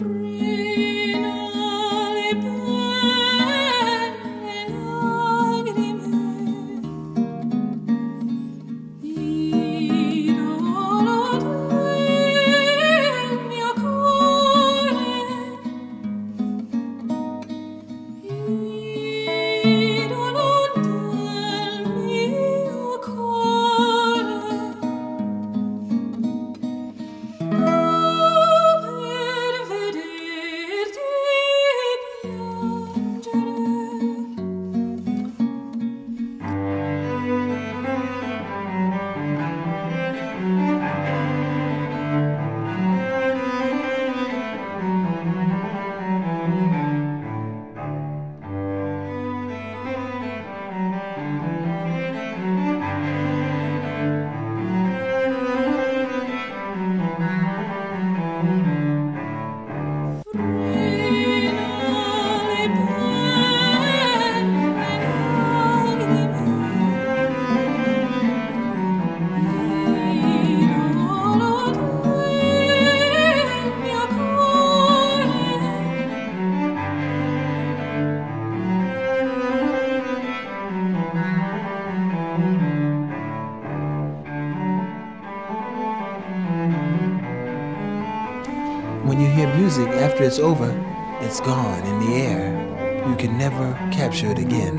music, after it's over, it's gone in the air. You can never capture it again.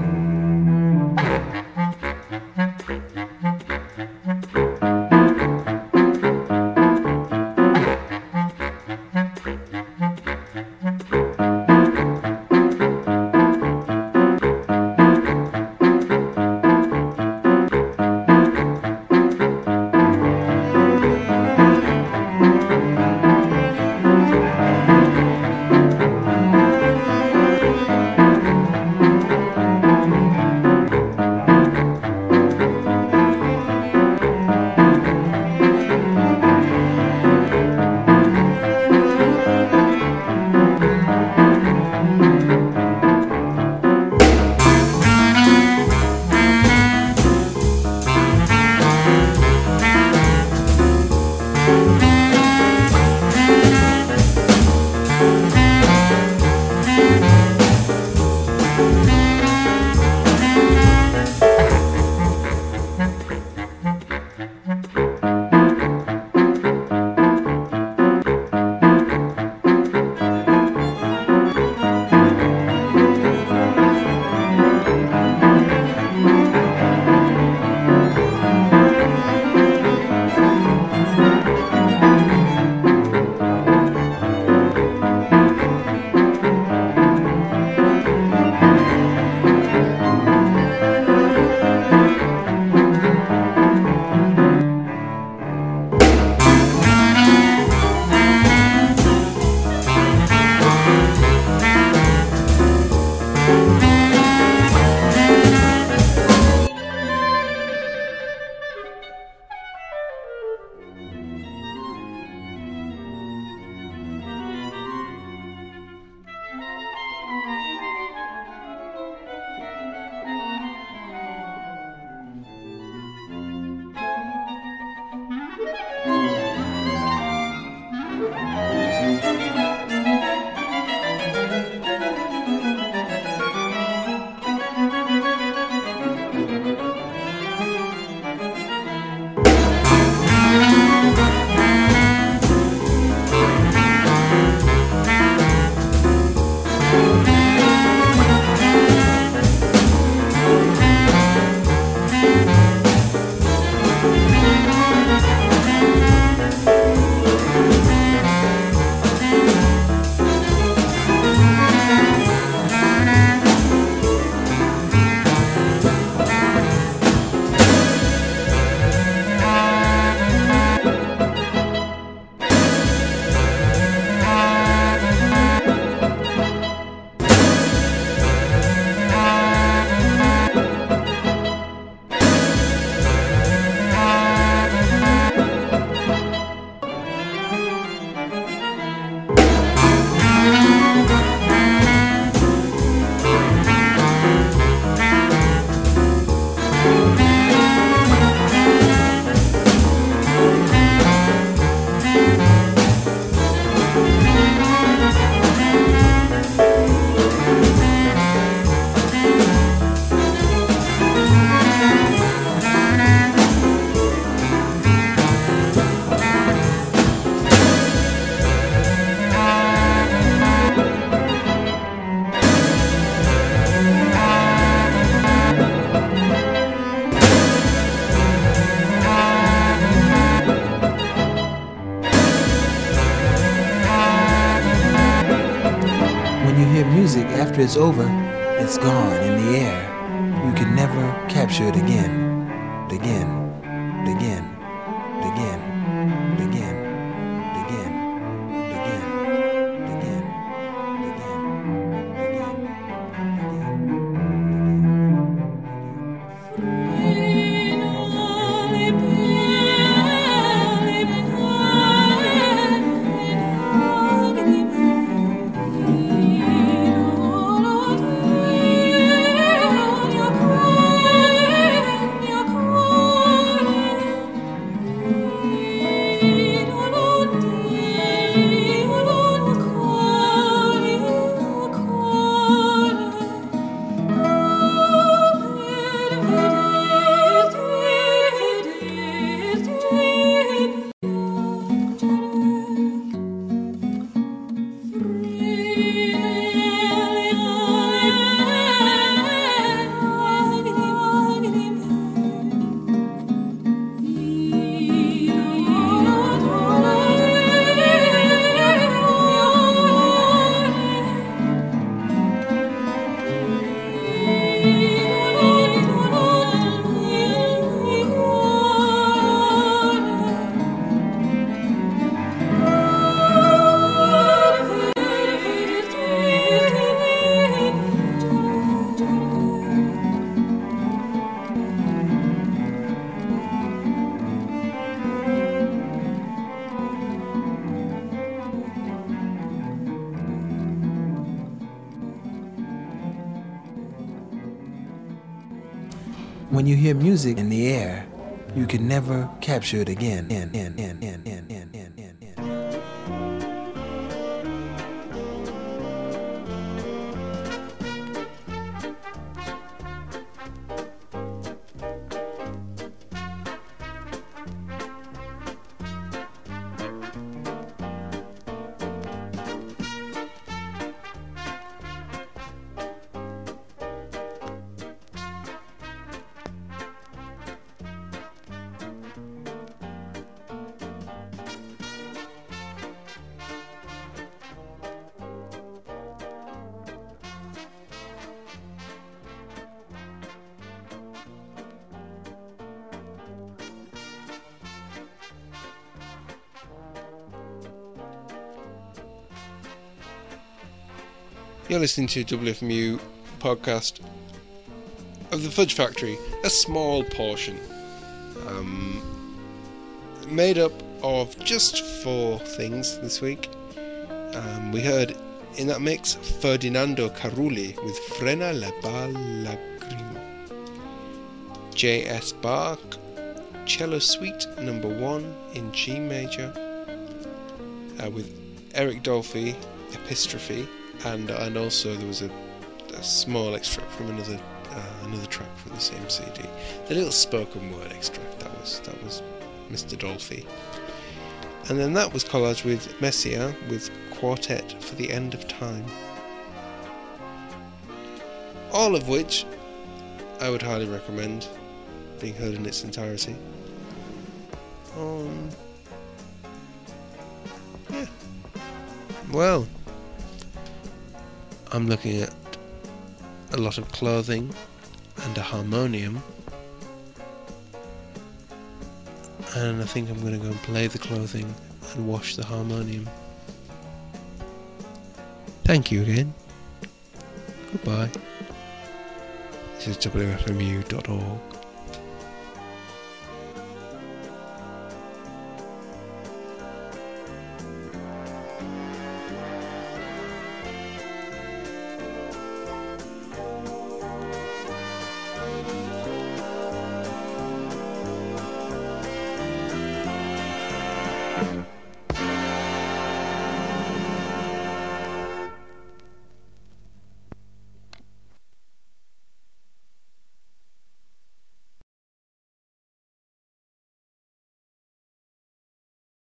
After it's over, it's gone in the air. You can never capture it again. Again. Again. Again. Again. When you hear music in the air, you can never capture it again. In, in, in, in, in, in, in, You're listening to WFMU podcast of the Fudge Factory, a small portion, um, made up of just four things this week. Um, we heard in that mix Ferdinando Carulli with Frena la Lagrima, J.S. Bach, Cello Suite number one in G major, uh, with Eric Dolphy, Epistrophe, and and also there was a, a small extract from another uh, another track from the same CD. The little spoken word extract that was that was Mr. Dolphy. And then that was collaged with Messiaen with Quartet for the End of Time. All of which I would highly recommend being heard in its entirety. Um, yeah. Well, I'm looking at a lot of clothing and a harmonium. And I think I'm going to go and play the clothing and wash the harmonium. Thank you again. Goodbye. This is WFMU.org.